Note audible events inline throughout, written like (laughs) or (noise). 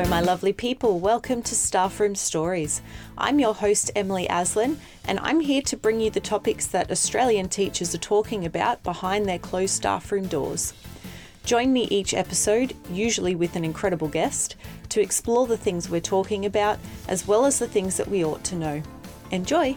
Hello, my lovely people. Welcome to Staffroom Stories. I'm your host, Emily Aslin, and I'm here to bring you the topics that Australian teachers are talking about behind their closed staff room doors. Join me each episode, usually with an incredible guest, to explore the things we're talking about, as well as the things that we ought to know. Enjoy!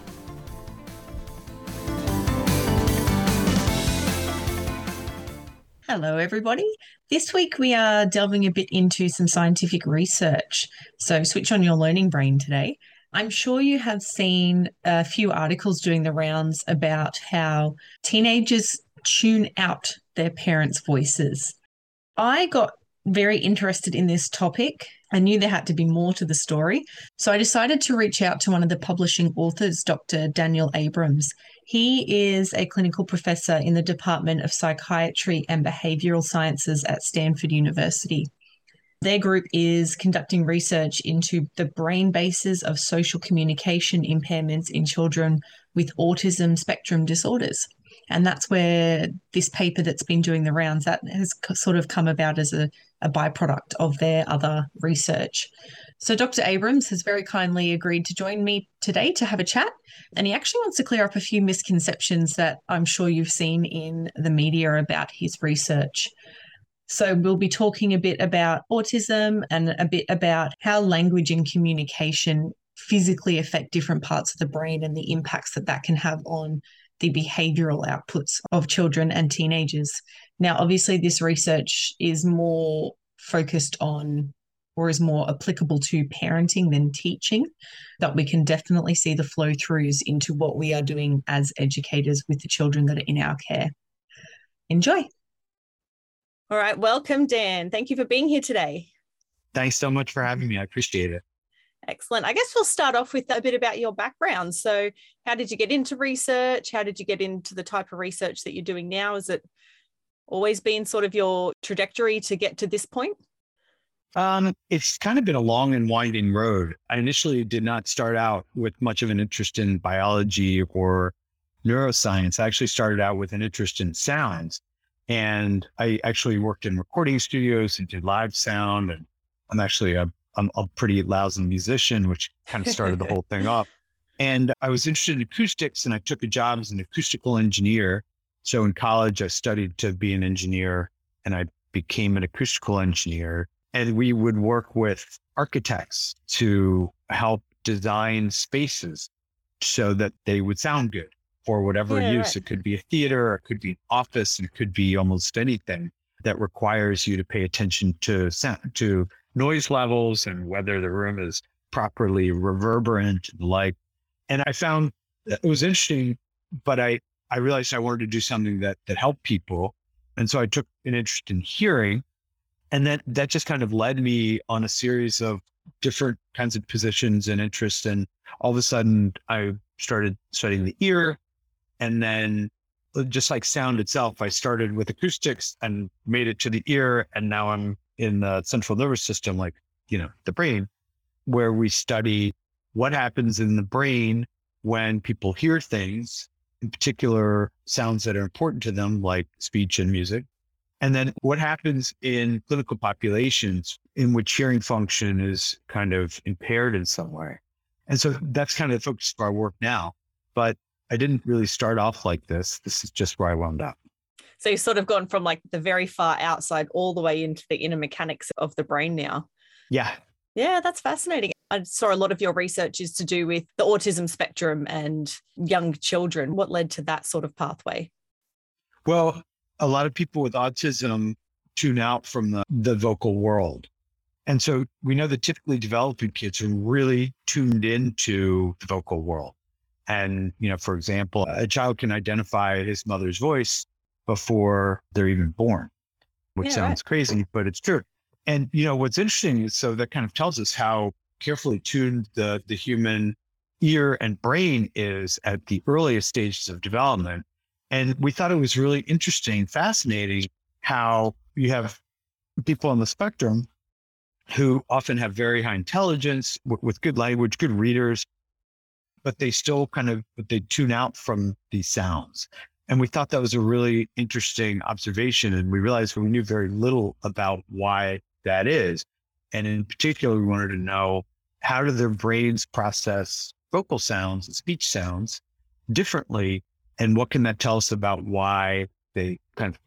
Hello, everybody. This week we are delving a bit into some scientific research. So, switch on your learning brain today. I'm sure you have seen a few articles doing the rounds about how teenagers tune out their parents' voices. I got very interested in this topic. I knew there had to be more to the story. So I decided to reach out to one of the publishing authors, Dr. Daniel Abrams. He is a clinical professor in the Department of Psychiatry and Behavioral Sciences at Stanford University. Their group is conducting research into the brain bases of social communication impairments in children with autism spectrum disorders. And that's where this paper that's been doing the rounds that has sort of come about as a, a byproduct of their other research. So Dr. Abrams has very kindly agreed to join me today to have a chat. And he actually wants to clear up a few misconceptions that I'm sure you've seen in the media about his research. So, we'll be talking a bit about autism and a bit about how language and communication physically affect different parts of the brain and the impacts that that can have on the behavioral outputs of children and teenagers. Now, obviously, this research is more focused on or is more applicable to parenting than teaching, but we can definitely see the flow throughs into what we are doing as educators with the children that are in our care. Enjoy. All right. Welcome, Dan. Thank you for being here today. Thanks so much for having me. I appreciate it. Excellent. I guess we'll start off with a bit about your background. So, how did you get into research? How did you get into the type of research that you're doing now? Is it always been sort of your trajectory to get to this point? Um, it's kind of been a long and winding road. I initially did not start out with much of an interest in biology or neuroscience. I actually started out with an interest in sounds. And I actually worked in recording studios and did live sound. And I'm actually a I'm a pretty lousy musician, which kind of started the (laughs) whole thing off. And I was interested in acoustics and I took a job as an acoustical engineer. So in college, I studied to be an engineer and I became an acoustical engineer. And we would work with architects to help design spaces so that they would sound good for whatever yeah, use. Right. It could be a theater, it could be an office, it could be almost anything that requires you to pay attention to sound, to noise levels and whether the room is properly reverberant and like. And I found it was interesting, but I, I realized I wanted to do something that that helped people. And so I took an interest in hearing. And then that just kind of led me on a series of different kinds of positions and interests. And all of a sudden I started studying the ear. And then uh, just like sound itself, I started with acoustics and made it to the ear. And now I'm in the central nervous system, like, you know, the brain, where we study what happens in the brain when people hear things, in particular sounds that are important to them, like speech and music. And then what happens in clinical populations in which hearing function is kind of impaired in some way. And so that's kind of the focus of our work now. But I didn't really start off like this. This is just where I wound up. So you've sort of gone from like the very far outside all the way into the inner mechanics of the brain now. Yeah. Yeah, that's fascinating. I saw a lot of your research is to do with the autism spectrum and young children. What led to that sort of pathway? Well, a lot of people with autism tune out from the, the vocal world. And so we know that typically developing kids are really tuned into the vocal world. And, you know, for example, a child can identify his mother's voice before they're even born, which yeah, sounds right. crazy, but it's true. And you know what's interesting is so that kind of tells us how carefully tuned the the human ear and brain is at the earliest stages of development. And we thought it was really interesting, fascinating how you have people on the spectrum who often have very high intelligence with, with good language, good readers, but they still kind of they tune out from these sounds. And we thought that was a really interesting observation. And we realized we knew very little about why that is. And in particular, we wanted to know how do their brains process vocal sounds and speech sounds differently? And what can that tell us about why they kind of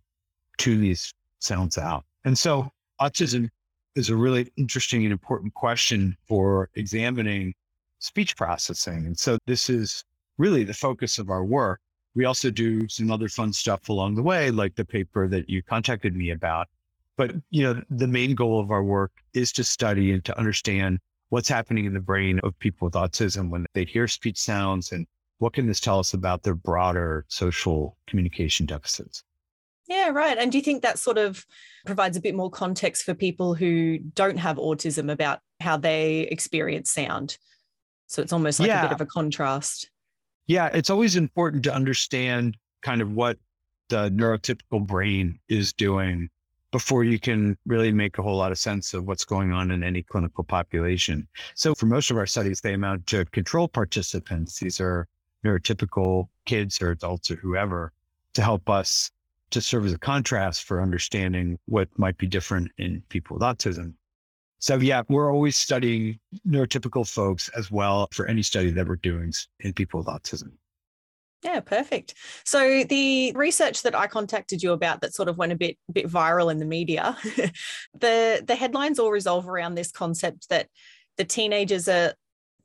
tune these sounds out? And so autism is a really interesting and important question for examining speech processing. And so this is really the focus of our work. We also do some other fun stuff along the way, like the paper that you contacted me about. But you know, the main goal of our work is to study and to understand what's happening in the brain of people with autism when they hear speech sounds and what can this tell us about their broader social communication deficits? Yeah, right. And do you think that sort of provides a bit more context for people who don't have autism about how they experience sound? So it's almost like yeah. a bit of a contrast. Yeah, it's always important to understand kind of what the neurotypical brain is doing before you can really make a whole lot of sense of what's going on in any clinical population. So for most of our studies, they amount to control participants. These are neurotypical kids or adults or whoever to help us to serve as a contrast for understanding what might be different in people with autism. So yeah, we're always studying neurotypical folks as well for any study that we're doing in people with autism. Yeah, perfect. So the research that I contacted you about that sort of went a bit bit viral in the media, (laughs) the the headlines all resolve around this concept that the teenagers are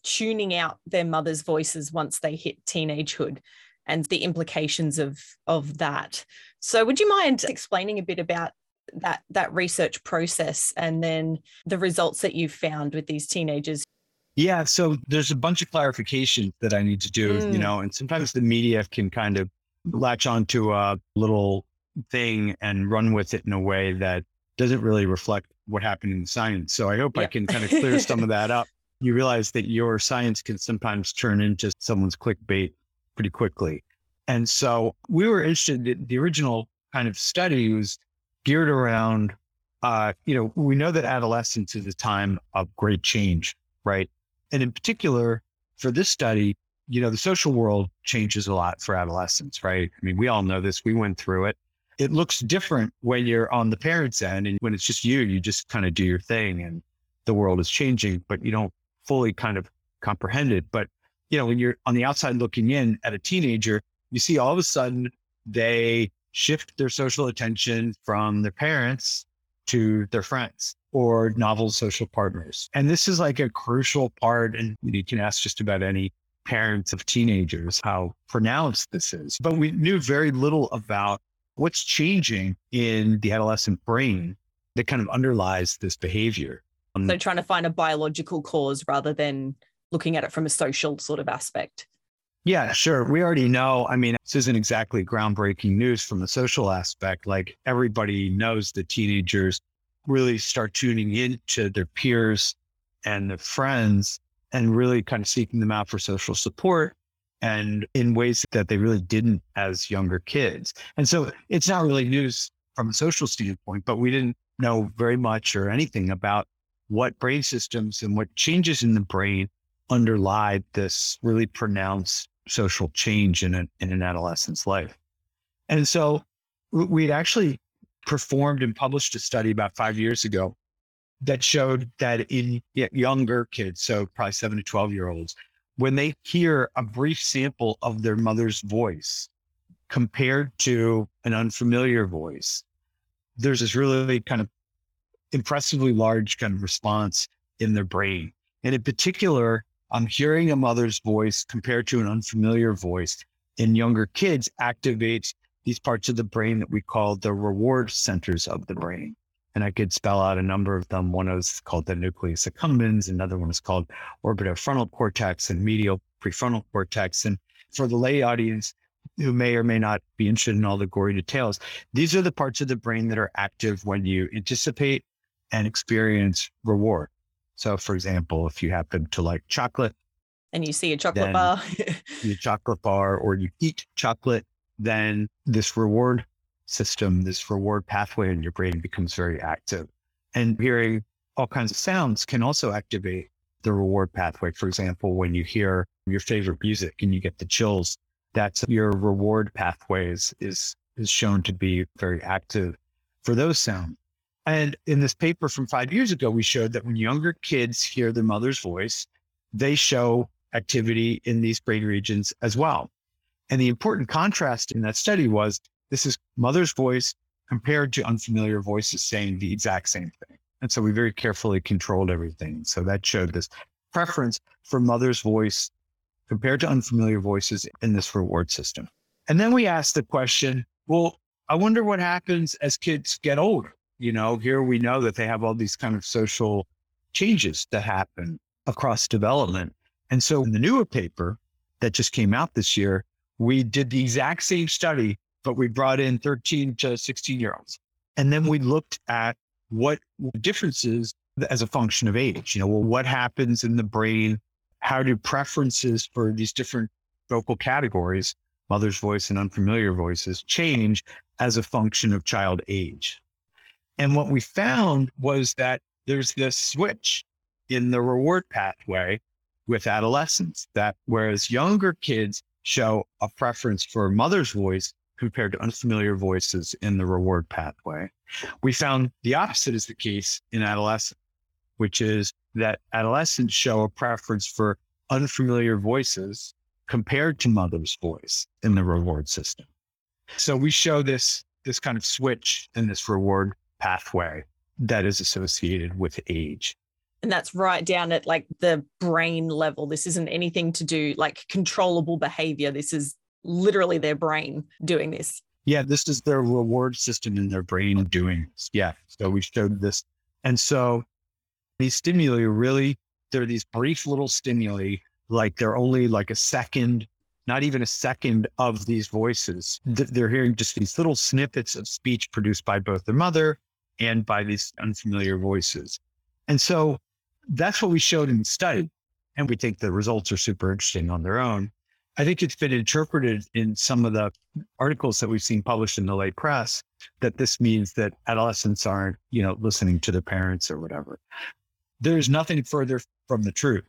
tuning out their mother's voices once they hit teenagehood and the implications of of that. So would you mind explaining a bit about that that research process and then the results that you've found with these teenagers yeah so there's a bunch of clarification that i need to do mm. you know and sometimes the media can kind of latch onto a little thing and run with it in a way that doesn't really reflect what happened in science so i hope yep. i can kind of clear some of that up (laughs) you realize that your science can sometimes turn into someone's clickbait pretty quickly and so we were interested the original kind of study was geared around, uh, you know, we know that adolescence is a time of great change, right? And in particular, for this study, you know, the social world changes a lot for adolescents, right? I mean, we all know this. We went through it. It looks different when you're on the parents' end and when it's just you, you just kind of do your thing and the world is changing, but you don't fully kind of comprehended. But, you know, when you're on the outside looking in at a teenager, you see all of a sudden they shift their social attention from their parents to their friends or novel social partners. And this is like a crucial part. And you can ask just about any parents of teenagers how pronounced this is. But we knew very little about what's changing in the adolescent brain that kind of underlies this behavior. Um, so trying to find a biological cause rather than looking at it from a social sort of aspect. Yeah, sure. We already know. I mean, this isn't exactly groundbreaking news from the social aspect. Like everybody knows that teenagers really start tuning into their peers and their friends and really kind of seeking them out for social support and in ways that they really didn't as younger kids. And so it's not really news from a social standpoint, but we didn't know very much or anything about what brain systems and what changes in the brain underlie this really pronounced social change in, a, in an adolescent's life. And so we'd actually performed and published a study about five years ago that showed that in younger kids, so probably seven to 12 year olds, when they hear a brief sample of their mother's voice compared to an unfamiliar voice, there's this really kind of impressively large kind of response in their brain. And in particular, I'm hearing a mother's voice compared to an unfamiliar voice in younger kids activates these parts of the brain that we call the reward centers of the brain. And I could spell out a number of them. One is called the nucleus accumbens. Another one is called orbitofrontal cortex and medial prefrontal cortex. And for the lay audience who may or may not be interested in all the gory details, these are the parts of the brain that are active when you anticipate and experience reward. So, for example, if you happen to like chocolate and you see a chocolate bar, you (laughs) chocolate bar, or you eat chocolate, then this reward system, this reward pathway in your brain becomes very active. And hearing all kinds of sounds can also activate the reward pathway. For example, when you hear your favorite music and you get the chills, that's your reward pathways is is shown to be very active for those sounds. And in this paper from five years ago, we showed that when younger kids hear their mother's voice, they show activity in these brain regions as well. And the important contrast in that study was this is mother's voice compared to unfamiliar voices saying the exact same thing. And so we very carefully controlled everything. So that showed this preference for mother's voice compared to unfamiliar voices in this reward system. And then we asked the question, well, I wonder what happens as kids get older. You know, here we know that they have all these kind of social changes that happen across development. And so in the newer paper that just came out this year, we did the exact same study, but we brought in 13 to 16 year olds. And then we looked at what differences as a function of age. You know, well, what happens in the brain? How do preferences for these different vocal categories, mother's voice and unfamiliar voices, change as a function of child age? And what we found was that there's this switch in the reward pathway with adolescents that whereas younger kids show a preference for mother's voice compared to unfamiliar voices in the reward pathway, we found the opposite is the case in adolescence, which is that adolescents show a preference for unfamiliar voices compared to mother's voice in the reward system. So we show this this kind of switch in this reward pathway that is associated with age. And that's right down at like the brain level. This isn't anything to do like controllable behavior. This is literally their brain doing this. Yeah, this is their reward system in their brain doing this. Yeah. So we showed this. And so these stimuli really, they're these brief little stimuli, like they're only like a second, not even a second of these voices. They're hearing just these little snippets of speech produced by both their mother and by these unfamiliar voices. And so that's what we showed in the study. And we think the results are super interesting on their own. I think it's been interpreted in some of the articles that we've seen published in the lay press that this means that adolescents aren't, you know, listening to their parents or whatever. There's nothing further from the truth.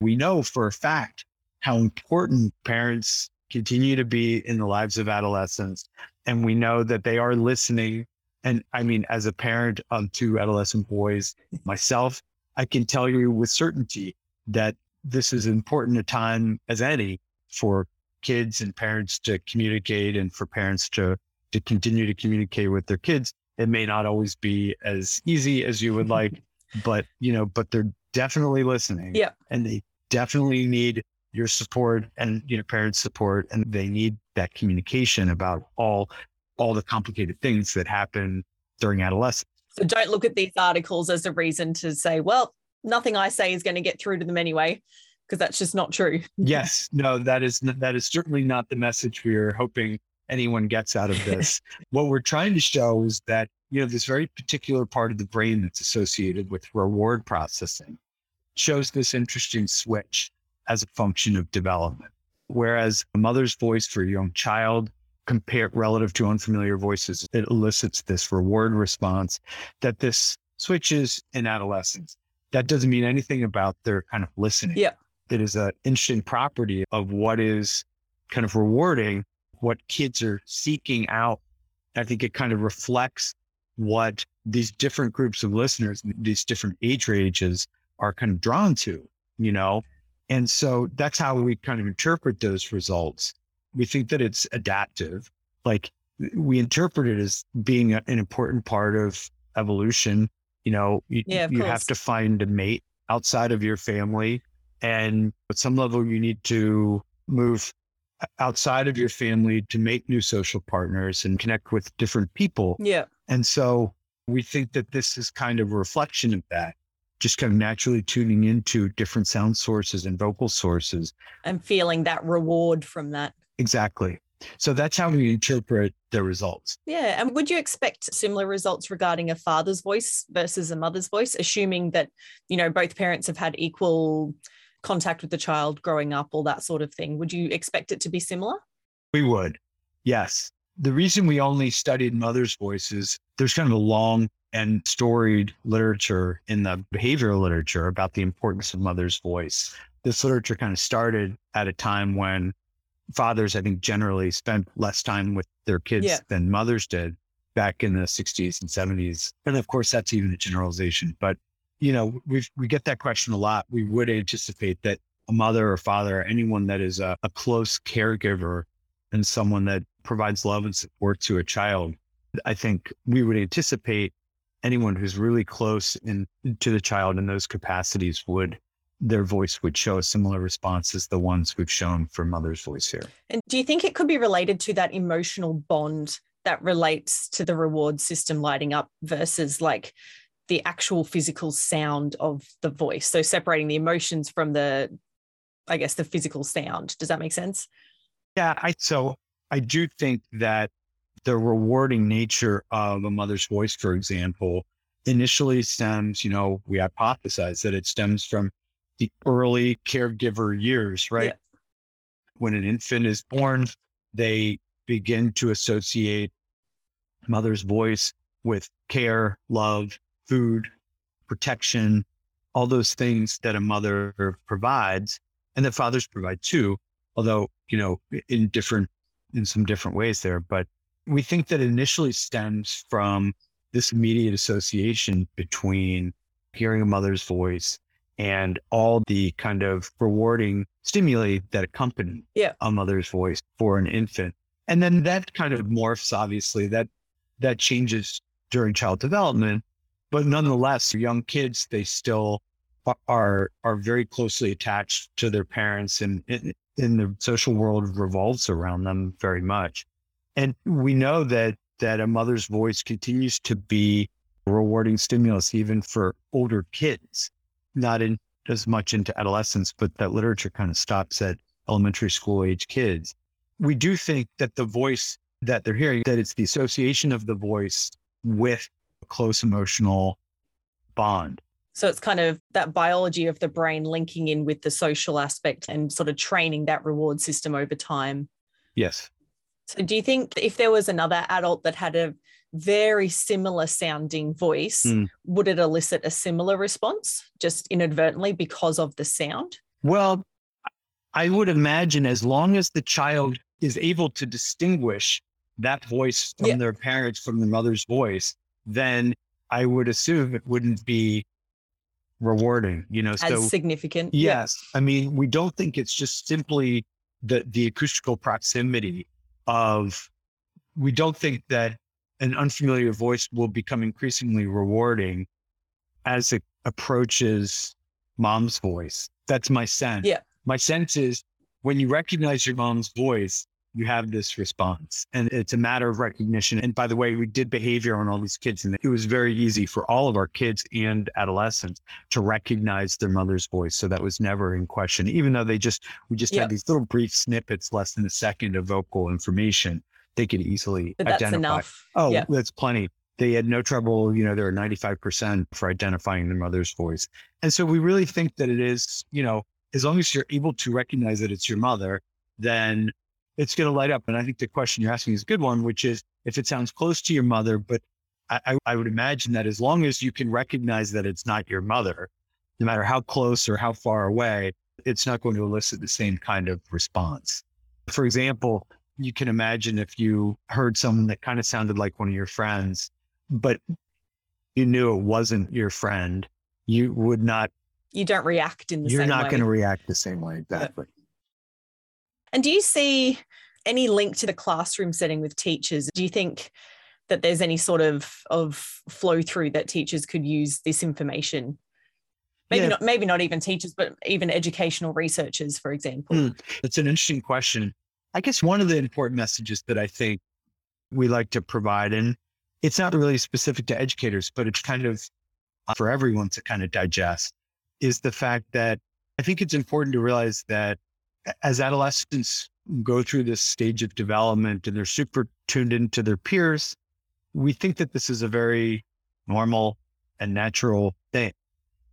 We know for a fact how important parents continue to be in the lives of adolescents. And we know that they are listening and I mean, as a parent of two adolescent boys myself, I can tell you with certainty that this is important a time as any for kids and parents to communicate and for parents to to continue to communicate with their kids. It may not always be as easy as you would like, (laughs) but you know, but they're definitely listening. Yeah. And they definitely need your support and you know parents support and they need that communication about all all the complicated things that happen during adolescence. So don't look at these articles as a reason to say, well, nothing I say is going to get through to them anyway, because that's just not true. yes, no, that is that is certainly not the message we're hoping anyone gets out of this. (laughs) what we're trying to show is that you know this very particular part of the brain that's associated with reward processing shows this interesting switch as a function of development. Whereas a mother's voice for a young child compare relative to unfamiliar voices, it elicits this reward response that this switches in adolescence. That doesn't mean anything about their kind of listening. Yeah. It is an interesting property of what is kind of rewarding, what kids are seeking out. I think it kind of reflects what these different groups of listeners, these different age ranges are kind of drawn to, you know? And so that's how we kind of interpret those results we think that it's adaptive. Like we interpret it as being a, an important part of evolution. You know, you, yeah, you have to find a mate outside of your family. And at some level, you need to move outside of your family to make new social partners and connect with different people. Yeah. And so we think that this is kind of a reflection of that, just kind of naturally tuning into different sound sources and vocal sources. And feeling that reward from that. Exactly. So that's how we interpret the results. Yeah. And would you expect similar results regarding a father's voice versus a mother's voice, assuming that, you know, both parents have had equal contact with the child growing up, all that sort of thing? Would you expect it to be similar? We would. Yes. The reason we only studied mother's voices, there's kind of a long and storied literature in the behavioral literature about the importance of mother's voice. This literature kind of started at a time when fathers, I think, generally spent less time with their kids yeah. than mothers did. back in the 60s and 70s. And of course, that's even a generalization. But, you know, we we get that question a lot. We would anticipate that a mother or father, or anyone that is a, a close caregiver and someone that provides love and support to a child, I think we would anticipate anyone who's really close in to the child in those capacities would their voice would show a similar response as the ones we've shown for mother's voice here. And do you think it could be related to that emotional bond that relates to the reward system lighting up versus like the actual physical sound of the voice? So separating the emotions from the, I guess, the physical sound. Does that make sense? Yeah. I, so I do think that the rewarding nature of a mother's voice, for example, initially stems, you know, we hypothesize that it stems from the early caregiver years, right? Yeah. When an infant is born, they begin to associate mother's voice with care, love, food, protection, all those things that a mother provides and that fathers provide too, although, you know, in different, in some different ways there. But we think that initially stems from this immediate association between hearing a mother's voice and all the kind of rewarding stimuli that accompany yeah. a mother's voice for an infant. And then that kind of morphs, obviously, that that changes during child development. But nonetheless, young kids, they still are are very closely attached to their parents and in, in the social world revolves around them very much. And we know that that a mother's voice continues to be a rewarding stimulus even for older kids not in as much into adolescence, but that literature kind of stops at elementary school age kids. We do think that the voice that they're hearing, that it's the association of the voice with a close emotional bond. So it's kind of that biology of the brain linking in with the social aspect and sort of training that reward system over time. Yes. So do you think if there was another adult that had a very similar sounding voice, mm. would it elicit a similar response just inadvertently because of the sound? Well, I would imagine as long as the child is able to distinguish that voice from yeah. their parents from the mother's voice, then I would assume it wouldn't be rewarding, you know, as so significant. Yes. Yeah. I mean, we don't think it's just simply the the acoustical proximity of we don't think that an unfamiliar voice will become increasingly rewarding as it approaches mom's voice. That's my sense. Yeah. My sense is when you recognize your mom's voice, you have this response and it's a matter of recognition. And by the way, we did behavior on all these kids and it was very easy for all of our kids and adolescents to recognize their mother's voice. So that was never in question, even though they just, we just yep. had these little brief snippets, less than a second of vocal information they could easily but identify. Enough. Oh, yeah. that's plenty. They had no trouble, you know, they're 95% for identifying their mother's voice. And so we really think that it is, you know, as long as you're able to recognize that it's your mother, then it's going to light up. And I think the question you're asking is a good one, which is if it sounds close to your mother, but I, I would imagine that as long as you can recognize that it's not your mother, no matter how close or how far away, it's not going to elicit the same kind of response. For example, you can imagine if you heard someone that kind of sounded like one of your friends, but you knew it wasn't your friend, you would not. You don't react in the you're not going to react the same way. Exactly. And do you see any link to the classroom setting with teachers? Do you think that there's any sort of, of flow through that teachers could use this information? Maybe yeah. not maybe not even teachers, but even educational researchers, for example. Mm, that's an interesting question. I guess one of the important messages that I think we like to provide, and it's not really specific to educators, but it's kind of uh, for everyone to kind of digest, is the fact that I think it's important to realize that as adolescents go through this stage of development and they're super tuned into their peers, we think that this is a very normal and natural thing.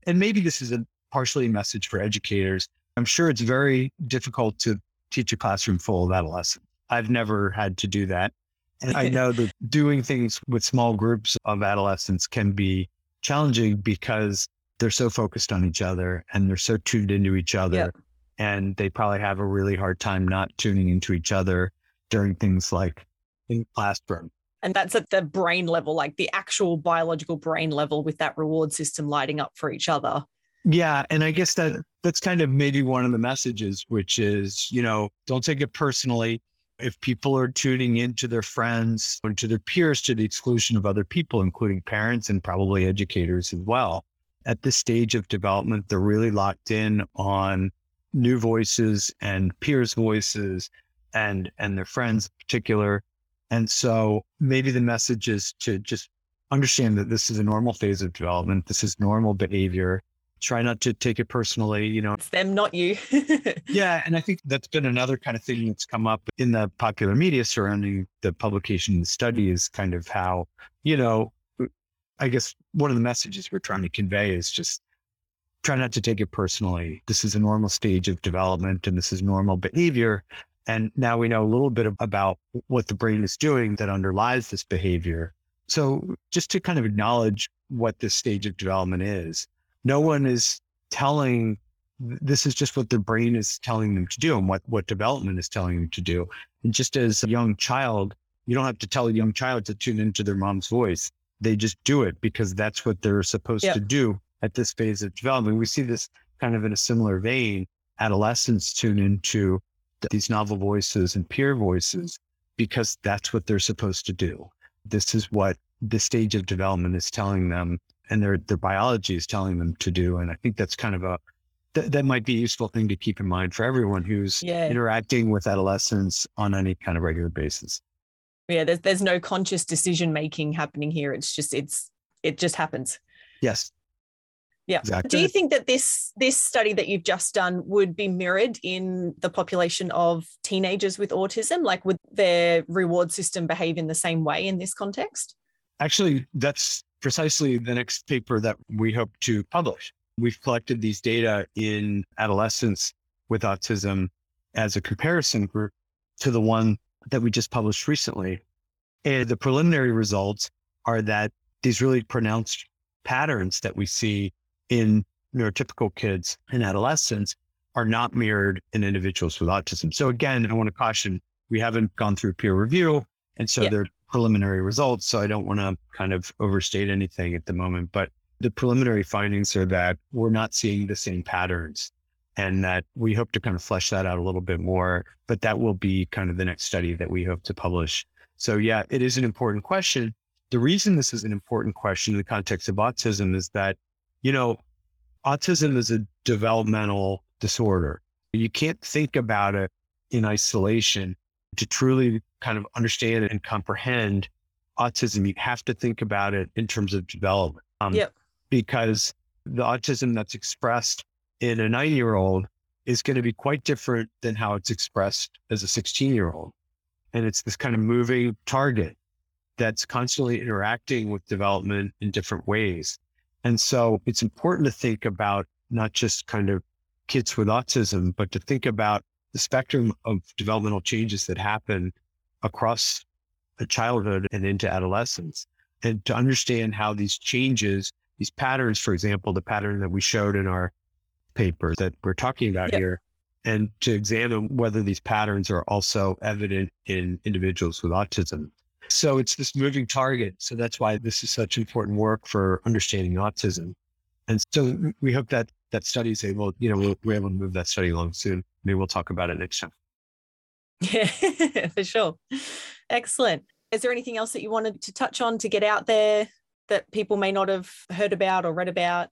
And maybe this is a partially message for educators. I'm sure it's very difficult to teach a classroom full of adolescents. I've never had to do that. And I (laughs) know that doing things with small groups of adolescents can be challenging because they're so focused on each other and they're so tuned into each other. Yep. And they probably have a really hard time not tuning into each other during things like in classroom. And that's at the brain level, like the actual biological brain level with that reward system lighting up for each other. Yeah. And I guess that that's kind of maybe one of the messages, which is, you know, don't take it personally. If people are tuning into their friends and to their peers to the exclusion of other people, including parents and probably educators as well, at this stage of development, they're really locked in on new voices and peers' voices and and their friends in particular. And so maybe the message is to just understand that this is a normal phase of development. This is normal behavior. Try not to take it personally, you know. It's them, not you. (laughs) yeah. And I think that's been another kind of thing that's come up in the popular media surrounding the publication and the study is kind of how, you know, I guess one of the messages we're trying to convey is just try not to take it personally. This is a normal stage of development and this is normal behavior. And now we know a little bit about what the brain is doing that underlies this behavior. So just to kind of acknowledge what this stage of development is, no one is telling this is just what their brain is telling them to do and what, what development is telling them to do. And just as a young child, you don't have to tell a young child to tune into their mom's voice. They just do it because that's what they're supposed yep. to do at this phase of development. We see this kind of in a similar vein. Adolescents tune into these novel voices and peer voices because that's what they're supposed to do. This is what the stage of development is telling them and their their biology is telling them to do. And I think that's kind of a th- that might be a useful thing to keep in mind for everyone who's yeah. interacting with adolescents on any kind of regular basis. Yeah, there's there's no conscious decision making happening here. It's just it's it just happens. Yes. Yeah. Exactly. Do you think that this this study that you've just done would be mirrored in the population of teenagers with autism? Like would their reward system behave in the same way in this context? Actually, that's precisely the next paper that we hope to publish. We've collected these data in adolescents with autism as a comparison group to the one that we just published recently. And the preliminary results are that these really pronounced patterns that we see in neurotypical kids and adolescents are not mirrored in individuals with autism. So again, I want to caution, we haven't gone through peer review. And so yeah. they're preliminary results. So I don't want to kind of overstate anything at the moment, but the preliminary findings are that we're not seeing the same patterns and that we hope to kind of flesh that out a little bit more, but that will be kind of the next study that we hope to publish. So yeah, it is an important question. The reason this is an important question in the context of autism is that you know, autism is a developmental disorder. You can't think about it in isolation to truly kind of understand and comprehend autism. You have to think about it in terms of development. Um, yep. Because the autism that's expressed in a nine year old is going to be quite different than how it's expressed as a 16 year old. And it's this kind of moving target that's constantly interacting with development in different ways. And so it's important to think about not just kind of kids with autism, but to think about the spectrum of developmental changes that happen across a childhood and into adolescence. And to understand how these changes, these patterns, for example, the pattern that we showed in our paper that we're talking about here, and to examine whether these patterns are also evident in individuals with autism. So it's this moving target. So that's why this is such important work for understanding autism. And so we hope that that study is able, you know, we'll, we're able to move that study along soon. Maybe we'll talk about it next time. Yeah, (laughs) for sure. Excellent. Is there anything else that you wanted to touch on to get out there that people may not have heard about or read about?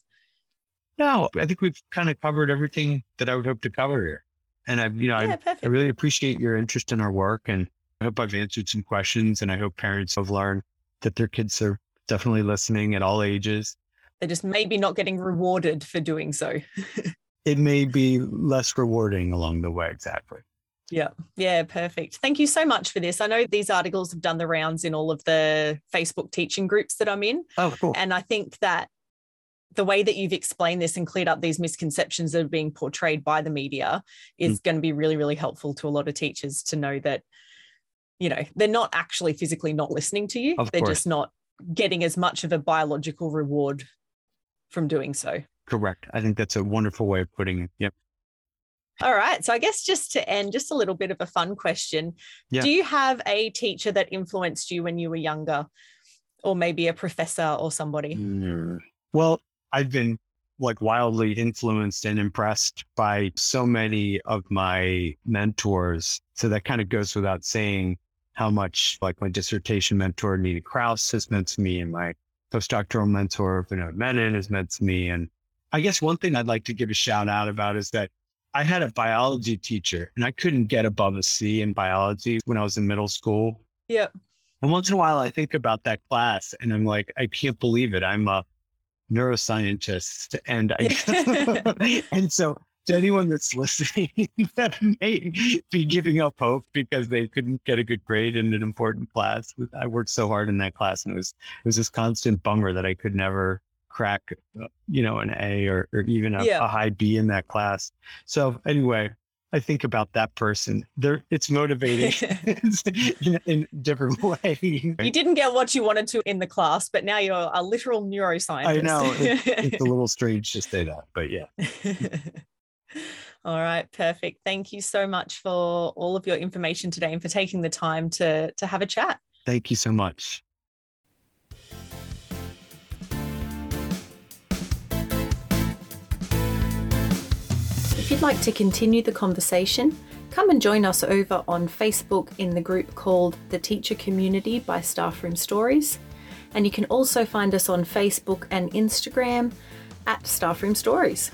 No, I think we've kind of covered everything that I would hope to cover here. And I've, you know, yeah, I, I really appreciate your interest in our work and I hope I've answered some questions and I hope parents have learned that their kids are definitely listening at all ages. They're just maybe not getting rewarded for doing so. (laughs) it may be less rewarding along the way. Exactly. Yeah. Yeah. Perfect. Thank you so much for this. I know these articles have done the rounds in all of the Facebook teaching groups that I'm in. Oh, cool. And I think that the way that you've explained this and cleared up these misconceptions that are being portrayed by the media is mm. going to be really, really helpful to a lot of teachers to know that you know, they're not actually physically not listening to you. Of they're course. just not getting as much of a biological reward from doing so. Correct. I think that's a wonderful way of putting it. Yep. All right. So I guess just to end, just a little bit of a fun question. Yeah. Do you have a teacher that influenced you when you were younger? Or maybe a professor or somebody? Mm. Well, I've been like wildly influenced and impressed by so many of my mentors. So that kind of goes without saying how much like my dissertation mentor, Nina Kraus, has meant to me and my postdoctoral mentor, Vinod Menon, has meant to me. And I guess one thing I'd like to give a shout out about is that I had a biology teacher and I couldn't get above a C in biology when I was in middle school. Yep. And once in a while, I think about that class and I'm like, I can't believe it. I'm a neuroscientist. And I, (laughs) (laughs) and so to anyone that's listening (laughs) that may be giving up hope because they couldn't get a good grade in an important class, I worked so hard in that class and it was, it was this constant bummer that I could never crack, uh, you know, an A or, or even a, Yeah. a high B in that class. So anyway, I think about that person. There, it's motivating (laughs) (laughs) in, in a different way. You didn't get what you wanted to in the class, but now you're a literal neuroscientist. I know it, it's a little strange to say that, but yeah. All right, perfect. Thank you so much for all of your information today and for taking the time to to have a chat. Thank you so much. If you'd like to continue the conversation, come and join us over on Facebook in the group called The Teacher Community by Staffroom Stories. And you can also find us on Facebook and Instagram at Staffroom Stories.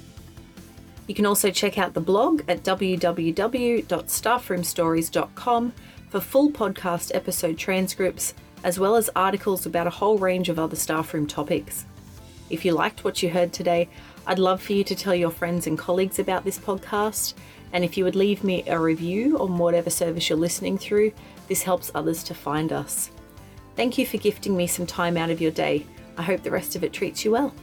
You can also check out the blog at www.staffroomstories.com for full podcast episode transcripts, as well as articles about a whole range of other staffroom topics. If you liked what you heard today, I'd love for you to tell your friends and colleagues about this podcast. And if you would leave me a review on whatever service you're listening through, this helps others to find us. Thank you for gifting me some time out of your day. I hope the rest of it treats you well.